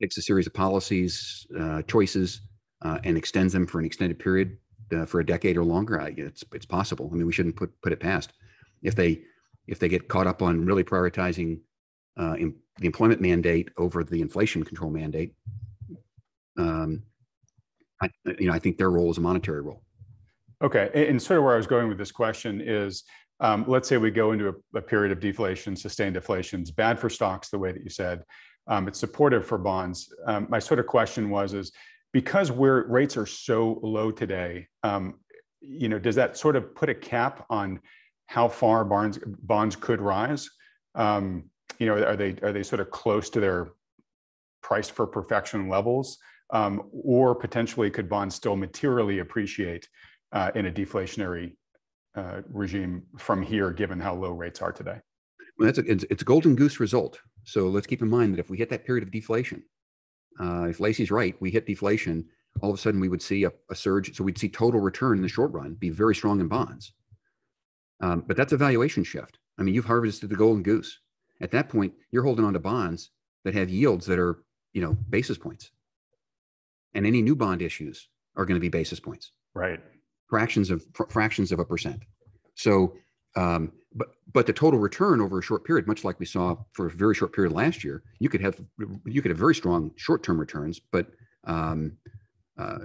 takes a series of policies uh, choices uh, and extends them for an extended period uh, for a decade or longer? I, it's it's possible. I mean, we shouldn't put put it past if they if they get caught up on really prioritizing uh, in, the employment mandate over the inflation control mandate. Um, I, you know, I think their role is a monetary role. Okay, and sort of where I was going with this question is, um, let's say we go into a, a, period of deflation, sustained deflation. It's bad for stocks, the way that you said. Um, it's supportive for bonds. Um, my sort of question was, is because where rates are so low today, um, you know, does that sort of put a cap on how far bonds bonds could rise? Um, you know, are they are they sort of close to their price for perfection levels? um, or potentially could bonds still materially appreciate uh, in a deflationary uh, regime from here, given how low rates are today? Well, that's a, it's, it's, a golden goose result. So let's keep in mind that if we hit that period of deflation, uh, if Lacey's right, we hit deflation, all of a sudden we would see a, a, surge. So we'd see total return in the short run be very strong in bonds. Um, but that's a valuation shift. I mean, you've harvested the golden goose. At that point, you're holding on to bonds that have yields that are, you know, basis points. And any new bond issues are going to be basis points. Right. Fractions of fr- fractions of a percent. So, um, but but the total return over a short period, much like we saw for a very short period last year, you could have you could have very strong short term returns, but um, uh,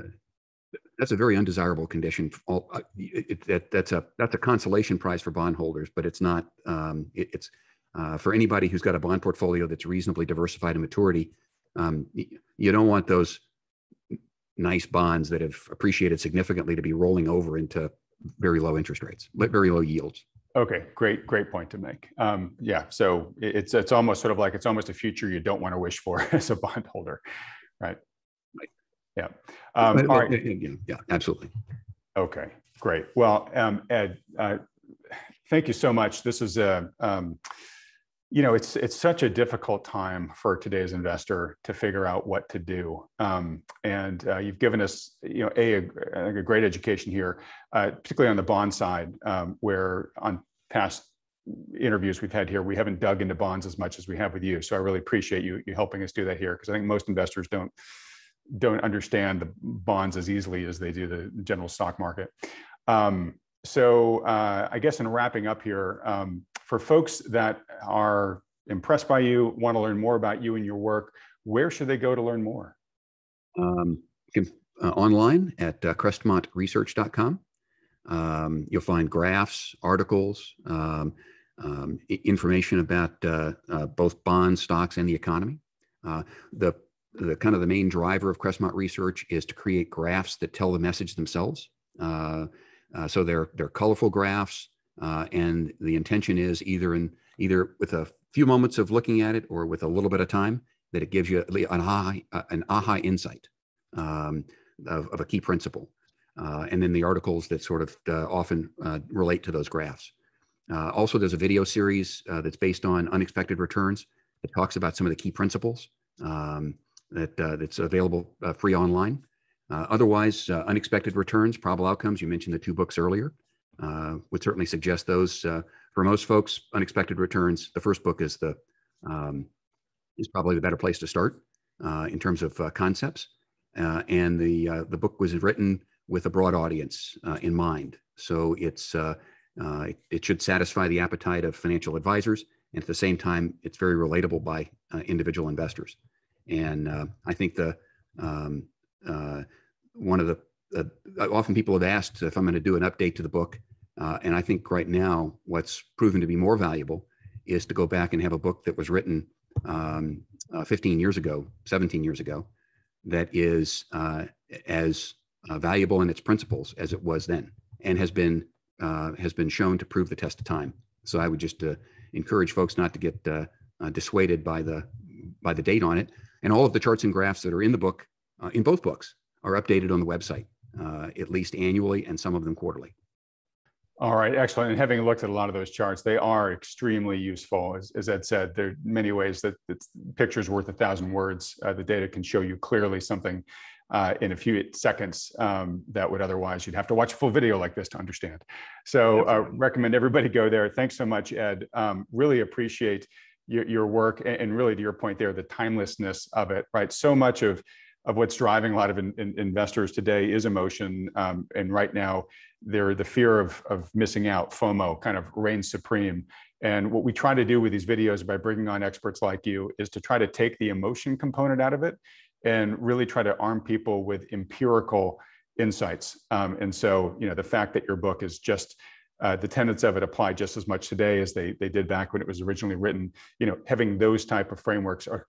that's a very undesirable condition. All, uh, it, that's a that's a consolation prize for bondholders, but it's not. Um, it, it's uh, for anybody who's got a bond portfolio that's reasonably diversified in maturity. Um, you don't want those nice bonds that have appreciated significantly to be rolling over into very low interest rates, very low yields. Okay, great, great point to make. Um, yeah, so it's it's almost sort of like it's almost a future you don't want to wish for as a bondholder, right? Right. Yeah. Um, all right. Yeah, yeah, absolutely. Okay, great. Well, um, Ed, uh, thank you so much. This is a um, you know it's it's such a difficult time for today's investor to figure out what to do. Um, and uh, you've given us you know a, a, a great education here uh, particularly on the bond side um, where on past interviews we've had here we haven't dug into bonds as much as we have with you. So i really appreciate you you helping us do that here because i think most investors don't don't understand the bonds as easily as they do the general stock market. Um, so uh, i guess in wrapping up here um, for folks that are impressed by you, want to learn more about you and your work, where should they go to learn more? Um, you can, uh, online at uh, crestmontresearch.com. Um, you'll find graphs, articles, um, um, information about uh, uh, both bonds, stocks, and the economy. Uh, the the kind of the main driver of Crestmont Research is to create graphs that tell the message themselves. Uh, so they're they're colorful graphs. Uh, and the intention is either in either with a few moments of looking at it or with a little bit of time that it gives you an aha, uh, an aha insight um, of, of, a key principle. Uh, and then the articles that sort of uh, often uh, relate to those graphs. Uh, also, there's a video series that's based on unexpected returns that talks about some of the key principles um, that that's available free online. otherwise, unexpected returns, probable outcomes. You mentioned the two books earlier. Uh, would certainly suggest those uh, for most folks. Unexpected returns. The first book is the um, is probably the better place to start uh, in terms of uh, concepts. Uh, and the the book was written with a broad audience in mind, so it's it, it, should satisfy the appetite of financial advisors, and at the same time, it's very relatable by individual investors. And I think the um, one of the uh, often people have asked if I'm going to do an update to the book. Uh, and I think right now, what's proven to be more valuable is to go back and have a book that was written um, uh, 15 years ago, 17 years ago, that is uh, as uh, valuable in its principles as it was then, and has been uh, has been shown to prove the test of time. So I would just encourage folks not to get dissuaded by the by the date on it. And all of the charts and graphs that are in the book, in both books, are updated on the website uh, at least annually and some of them quarterly. All right, excellent. And having looked at a lot of those charts, they are extremely useful. As, as Ed said, there are many ways that it's pictures worth a thousand words. Uh, the data can show you clearly something uh, in a few seconds um, that would otherwise you'd have to watch a full video like this to understand. So uh, recommend everybody go there. Thanks so much, Ed. Um, really appreciate your, your work and, and really to your point there, the timelessness of it, right? So much of of what's driving a lot of in, in investors today is emotion. Um, and right now, the fear of, of missing out, FOMO, kind of reigns supreme. And what we try to do with these videos by bringing on experts like you is to try to take the emotion component out of it and really try to arm people with empirical insights. Um, and so, you know, the fact that your book is just uh, the tenets of it apply just as much today as they they did back when it was originally written. You know, having those type of frameworks are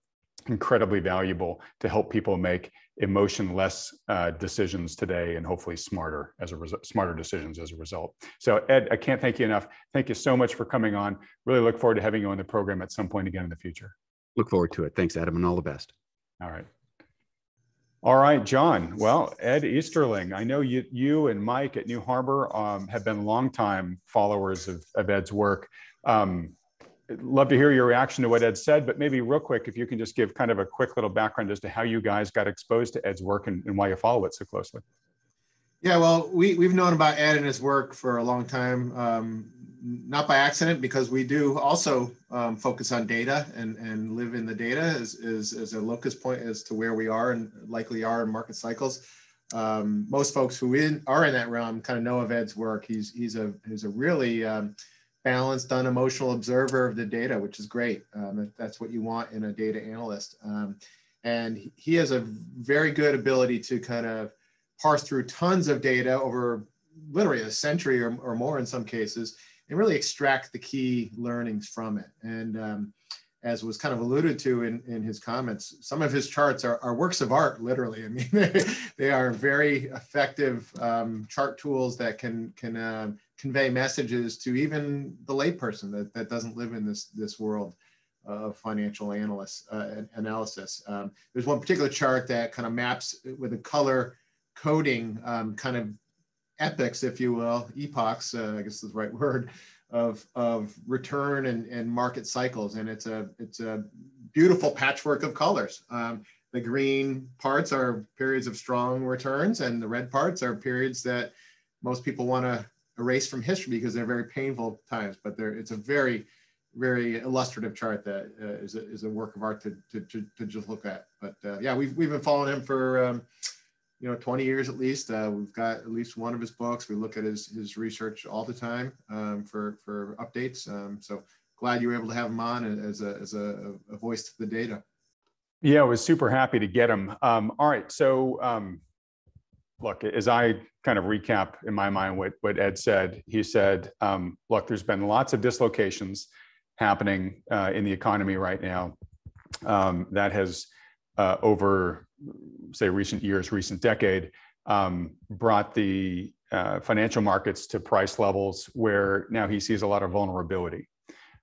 incredibly valuable to help people make emotionless uh, decisions today and hopefully smarter as a result smarter decisions as a result. So ed i can't thank you enough. Thank you so much for coming on. Really look forward to having you on the program at some point again in the future. Look forward to it. Thanks adam and all the best. All right. All right, John. Well, Ed Easterling, I know you, you and Mike at New Harbor um, have been longtime followers of, of Ed's work. Um, love to hear your reaction to what Ed said, but maybe real quick, if you can just give kind of a quick little background as to how you guys got exposed to Ed's work and, and why you follow it so closely. Yeah, well, we, we've known about Ed and his work for a long time. Um, not by accident because we do also um, focus on data and, and live in the data as, as, as a locus point as to where we are and likely are in market cycles. Um, most folks who in, are in that realm kind of know of Ed's work. He's, he's, a, he's a really um, balanced, unemotional observer of the data, which is great. Um, that's what you want in a data analyst. Um, and he has a very good ability to kind of parse through tons of data over literally a century or, or more in some cases and really extract the key learnings from it. And um, as was kind of alluded to in, in his comments, some of his charts are, are works of art, literally. I mean, they, are very effective um, chart tools that can, can uh, convey messages to even the layperson that, that doesn't live in this, this world of financial analysts, uh, analysis. Um, there's one particular chart that kind of maps with a color coding um, kind of epochs, if you will, epochs, uh, I guess is the right word, of, of return and, and market cycles. And it's a, it's a beautiful patchwork of colors. Um, the green parts are periods of strong returns and the red parts are periods that most people want to erase from history because they're very painful times, but they're, it's a very, very illustrative chart that uh, is a, is a work of art to, to, to, to just look at. But uh, yeah, we've, we've been following him for, um, you know 20 years at least. Uh, we've got at least one of his books. We look at his his research all the time um, for for updates. Um, so glad you were able to have him on as a as a, a voice to the data. Yeah, I was super happy to get him. Um, all right, so um, look, as I kind of recap in my mind what what Ed said, he said, um, look, there's been lots of dislocations happening uh, in the economy right now. Um, that has uh, over say recent years, recent decade, um, brought the uh, financial markets to price levels where now he sees a lot of vulnerability,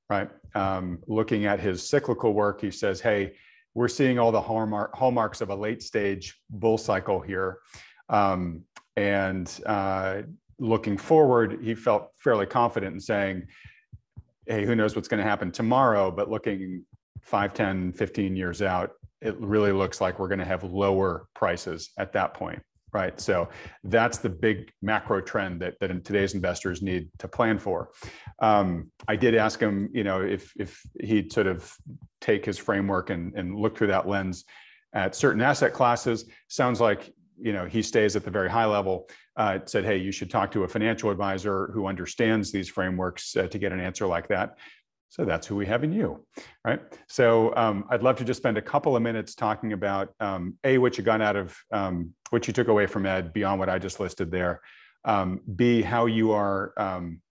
right? Um, looking at his cyclical work, he says, hey, we're seeing all the hallmark, hallmarks of a late stage bull cycle here. Um, and uh, looking forward, he felt fairly confident in saying, hey, who knows what's going to happen tomorrow, but looking 5, 10, 15 years out, it really looks like we're going to have lower prices at that point right? So that's the big macro trend that, that today's investors need to plan for. Um, i did ask him you know if if he'd sort of take his framework and, and look through that lens at certain asset classes. Sounds like you know he stays at the very high level uh, said hey you should talk to a financial advisor who understands these frameworks uh, to get an answer like that so that's who we have in you, right? So um, I'd love to just spend a couple of minutes talking about um, a what you got out of um, what you took away from Ed beyond what I just listed there. Um, b how you are um,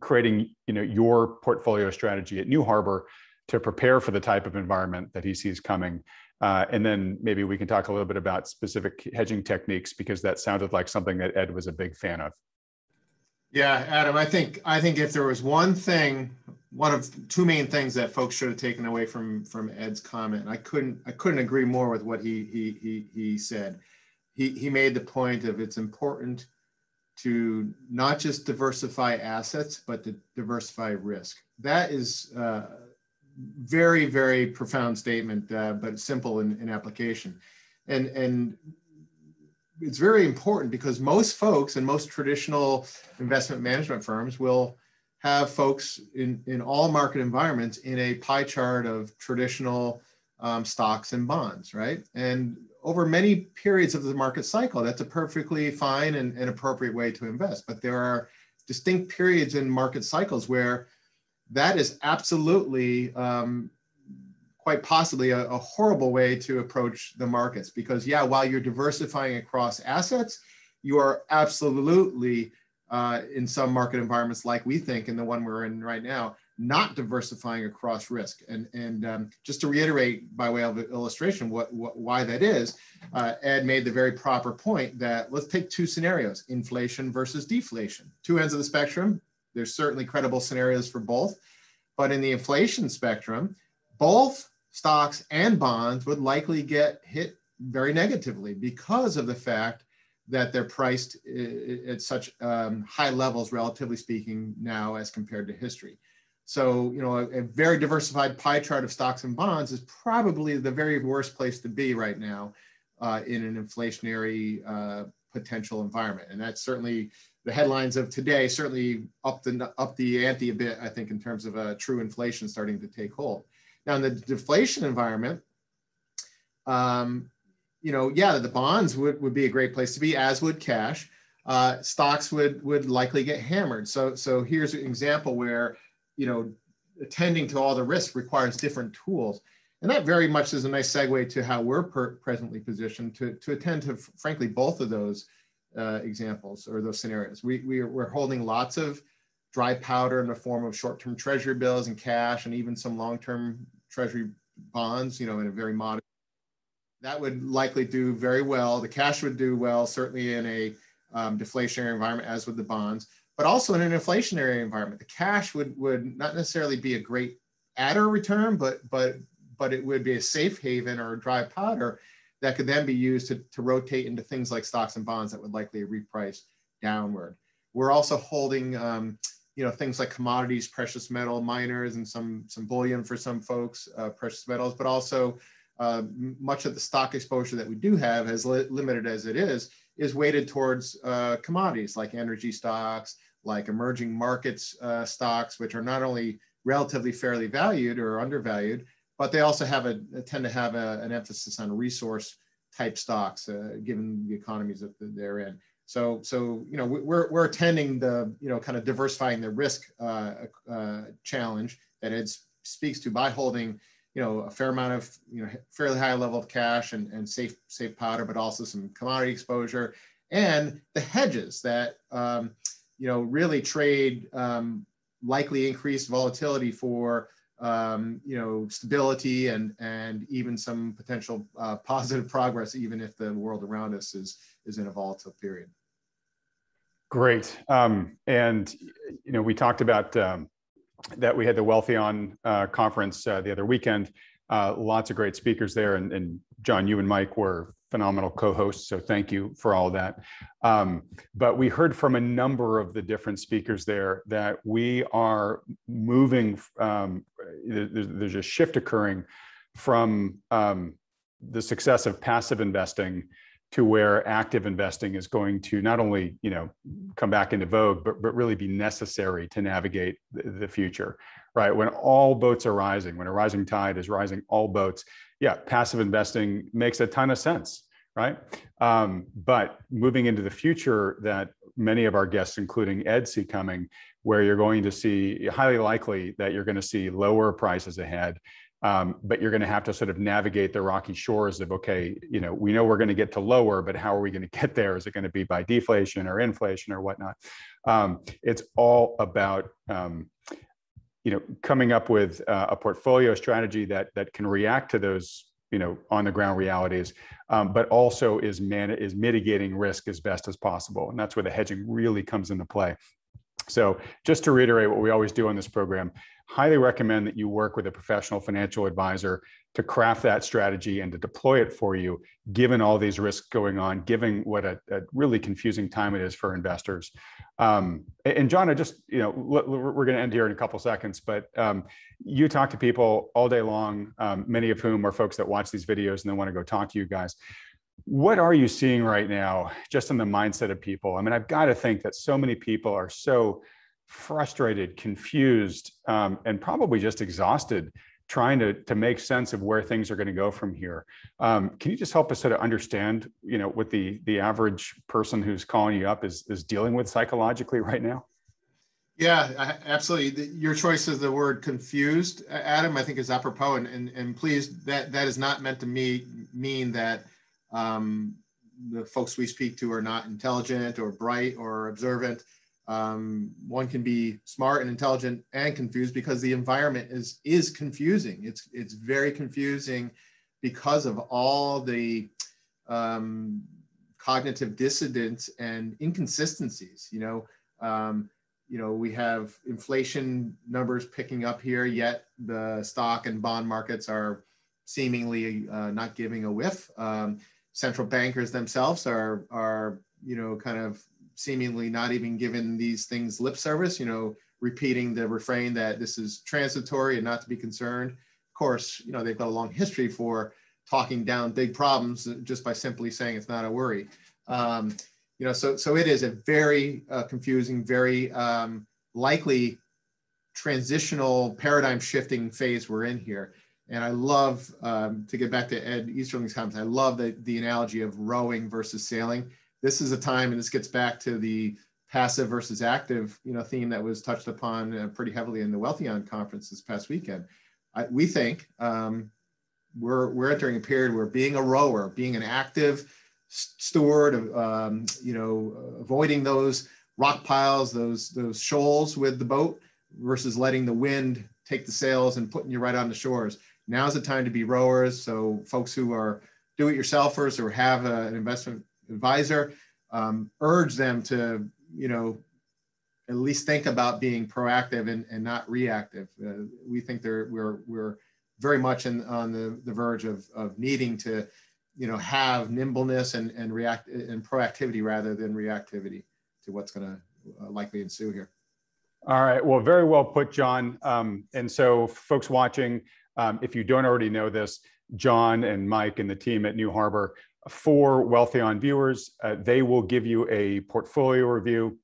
creating, you know, your portfolio strategy at New Harbor to prepare for the type of environment that he sees coming. Uh, and then maybe we can talk a little bit about specific hedging techniques because that sounded like something that Ed was a big fan of. Yeah, Adam, I think I think if there was one thing one of two main things that folks should have taken away from from Ed's comment. I couldn't I couldn't agree more with what he he he, he said. He he made the point of it's important to not just diversify assets but to diversify risk. That is uh, very very profound statement, uh, but simple in, in application. And and it's very important because most folks and most traditional investment management firms will have folks in, in all market environments in a pie chart of traditional um, stocks and bonds, right? And over many periods of the market cycle, that's a perfectly fine and, and appropriate way to invest. But there are distinct periods in market cycles where that is absolutely um, quite possibly a, a, horrible way to approach the markets because yeah while you're diversifying across assets you are absolutely uh, in some market environments like we think in the one we're in right now, not diversifying across risk. And, and um, just to reiterate by way of illustration what, what why that is, uh, Ed made the very proper point that let's take two scenarios, inflation versus deflation. Two ends of the spectrum, there's certainly credible scenarios for both, but in the inflation spectrum, both stocks and bonds would likely get hit very negatively because of the fact that they're priced at such um, high levels, relatively speaking, now as compared to history. So, you know, a, a, very diversified pie chart of stocks and bonds is probably the very worst place to be right now uh, in an inflationary uh, potential environment. And that's certainly the headlines of today, certainly up the, up the ante a bit, I think, in terms of a true inflation starting to take hold. Now, in the deflation environment, um, you know, yeah, the bonds would, would be a great place to be, as would cash. Uh, stocks would would likely get hammered. So so here's an example where, you know, attending to all the risk requires different tools. And that very much is a nice segue to how we're per- presently positioned to, to attend to, frankly, both of those uh, examples or those scenarios. We, we are, we're holding lots of dry powder in the form of short-term treasury bills and cash and even some long-term treasury bonds, you know, in a very modest that would likely do very well. The cash would do well, certainly in a um, deflationary environment, as would the bonds, but also in an inflationary environment. The cash would would not necessarily be a great adder return, but but but it would be a safe haven or a dry powder that could then be used to, to rotate into things like stocks and bonds that would likely reprice downward. We're also holding um, you know things like commodities, precious metal miners, and some some bullion for some folks, uh, precious metals, but also uh, much of the stock exposure that we do have, as li limited as it is, is weighted towards uh, commodities like energy stocks, like emerging markets uh, stocks, which are not only relatively fairly valued or undervalued, but they also have a tend to have a, an emphasis on resource type stocks, uh, given the economies that they're in. So, so you know, we're we're attending the you know kind of diversifying the risk uh, uh, challenge that it speaks to by holding you know a fair amount of you know fairly high level of cash and, and safe safe powder, but also some commodity exposure and the hedges that um, you know really trade um, likely increased volatility for um, you know stability and and even some potential uh, positive progress, even if the world around us is is in a volatile period. Great, um, and you know we talked about um, that we had the Wealthion uh, conference uh, the other weekend. Uh, lots of great speakers there, and, and, John, you and Mike were phenomenal co-hosts, so thank you for all that. Um, but we heard from a number of the different speakers there that we are moving. Um, there's, there's, a shift occurring from um, the success of passive investing to where active investing is going to not only you know come back into vogue but, but really be necessary to navigate the, the future right? When all boats are rising when a rising tide is rising all boats yeah passive investing makes a ton of sense right? Um, but moving into the future that many of our guests including ed see coming where you're going to see highly likely that you're going to see lower prices ahead um, but you're going to have to sort of navigate the rocky shores of okay you know we know we're going to get to lower but how are we going to get there? Is it going to be by deflation or inflation or whatnot? Um, it's all about um, you know coming up with uh, a portfolio strategy that that can react to those you know on the ground realities um, but also is man is mitigating risk as best as possible. And that's where the hedging really comes into play. So just to reiterate what we always do on this program highly recommend that you work with a professional financial advisor to craft that strategy and to deploy it for you, given all these risks going on, given what a, a really confusing time it is for investors. Um, and John, I just, you know, we're going to end here in a couple seconds, but um, you talk to people all day long, um, many of whom are folks that watch these videos and then want to go talk to you guys. What are you seeing right now, just in the mindset of people? I mean, I've got to think that so many people are so frustrated, confused, um, and probably just exhausted trying to, to make sense of where things are going to go from here. Um, can you just help us sort of understand, you know, what the, the average person who's calling you up is, is dealing with psychologically right now? Yeah, absolutely. Your choice of the word confused, Adam, I think is apropos. And, and, and please, that, that is not meant to me mean that um, the folks we speak to are not intelligent or bright or observant um, one can be smart and intelligent and confused because the environment is is confusing. It's it's very confusing because of all the um, cognitive dissidence and inconsistencies. You know, um, you know, we have inflation numbers picking up here, yet the stock and bond markets are seemingly uh, not giving a whiff. Um, central bankers themselves are are you know kind of seemingly not even giving these things lip service. You know, repeating the refrain that this is transitory and not to be concerned. Of course, you know they've got a long history for talking down big problems just by simply saying it's not a worry. Um, you know, so so it is a very uh, confusing, very um, likely transitional paradigm shifting phase we're in here. And I love um, to get back to Ed Easterling's comments. I love the, the analogy of rowing versus sailing. This is a time, and this gets back to the passive versus active, you know, theme that was touched upon uh, pretty heavily in the Wealthion conference this past weekend. I, we think um, we're we're entering a period where being a rower, being an active steward of, um, you know, avoiding those rock piles, those those shoals with the boat, versus letting the wind take the sails and putting you right on the shores. Now's the time to be rowers. So folks who are do-it-yourselfers or have a, an investment advisor, um, urge them to, you know, at least think about being proactive and, and not reactive. Uh, we think they're, we're, we're very much in, on the, the verge of, of needing to, you know, have nimbleness and, and react and proactivity rather than reactivity to what's going to uh, likely ensue here. All right. Well, very well put, John. Um, and so, folks watching, um, if you don't already know this, John and Mike and the team at New Harbor, for Wealthion viewers, uh, they will give you a portfolio review.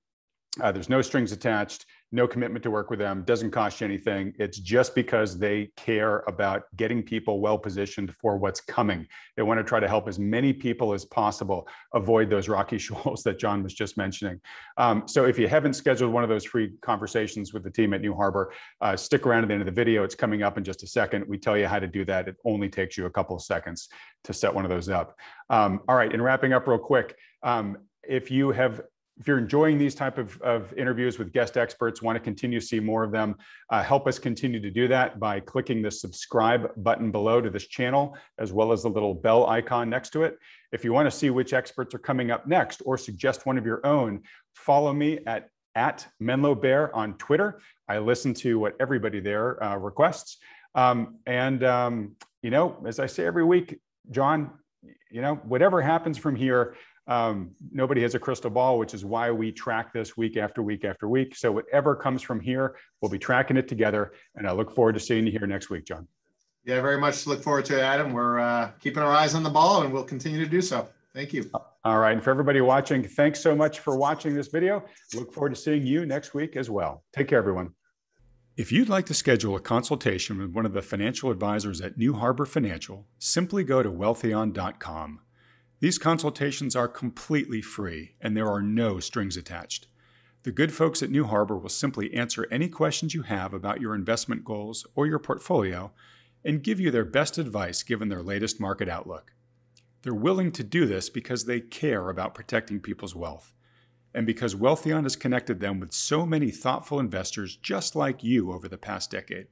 Uh, there's no strings attached no commitment to work with them, doesn't cost you anything. It's just because they care about getting people well positioned for what's coming. They want to try to help as many people as possible avoid those rocky shoals that John was just mentioning. Um, so if you haven't scheduled one of those free conversations with the team at New Harbor, uh, stick around at the end of the video. It's coming up in just a second. We tell you how to do that. It only takes you a couple of seconds to set one of those up. Um, all right, and wrapping up real quick, um, if you have if you're enjoying these type of, of interviews with guest experts, want to continue to see more of them, uh, help us continue to do that by clicking the subscribe button below to this channel, as well as the little bell icon next to it. If you want to see which experts are coming up next or suggest one of your own, follow me at, at Menlo Bear on Twitter. I listen to what everybody there uh, requests. Um, and, um, you know, as I say every week, John, you know, whatever happens from here, um, nobody has a crystal ball, which is why we track this week after week after week. So whatever comes from here, we'll be tracking it together. And I look forward to seeing you here next week, John. Yeah, very much look forward to it, Adam. We're uh, keeping our eyes on the ball and we'll continue to do so. Thank you. All right. And for everybody watching, thanks so much for watching this video. Look forward to seeing you next week as well. Take care, everyone. If you'd like to schedule a consultation with one of the financial advisors at New Harbor Financial, simply go to wealthion.com. These consultations are completely free and there are no strings attached. The good folks at New Harbor will simply answer any questions you have about your investment goals or your portfolio and give you their best advice given their latest market outlook. They're willing to do this because they care about protecting people's wealth and because Wealthion has connected them with so many thoughtful investors just like you over the past decade.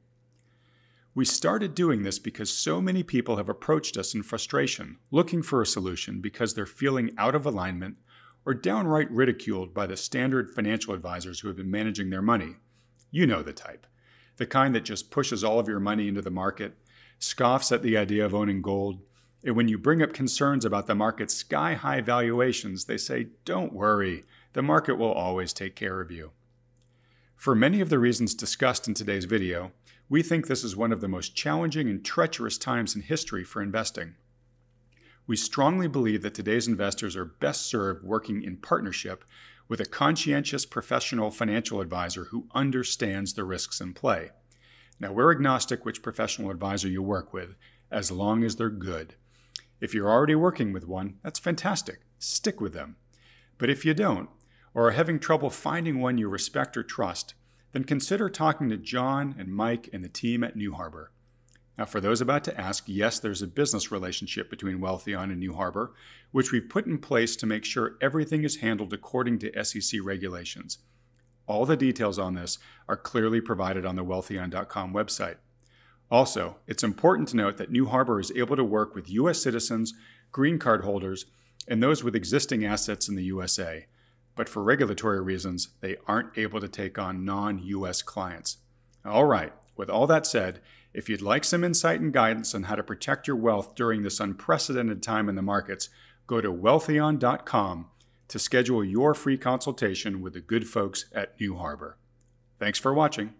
We started doing this because so many people have approached us in frustration, looking for a solution because they're feeling out of alignment or downright ridiculed by the standard financial advisors who have been managing their money. You know the type. The kind that just pushes all of your money into the market, scoffs at the idea of owning gold, and when you bring up concerns about the market's sky high valuations, they say, Don't worry, the market will always take care of you. For many of the reasons discussed in today's video, we think this is one of the most challenging and treacherous times in history for investing. We strongly believe that today's investors are best served working in partnership with a conscientious professional financial advisor who understands the risks in play. Now, we're agnostic which professional advisor you work with, as long as they're good. If you're already working with one, that's fantastic. Stick with them. But if you don't, or are having trouble finding one you respect or trust, then consider talking to John and Mike and the team at New Harbor. Now, for those about to ask, yes, there's a business relationship between Wealthion and New Harbor, which we've put in place to make sure everything is handled according to SEC regulations. All the details on this are clearly provided on the wealthion.com website. Also, it's important to note that New Harbor is able to work with U.S. citizens, green card holders, and those with existing assets in the USA but for regulatory reasons, they aren't able to take on non US clients. All right, With all that said, if you'd like some insight and guidance on how to protect your wealth during this unprecedented time in the markets, go to wealthion.com to schedule your free consultation with the good folks at New Harbor. Thanks for watching.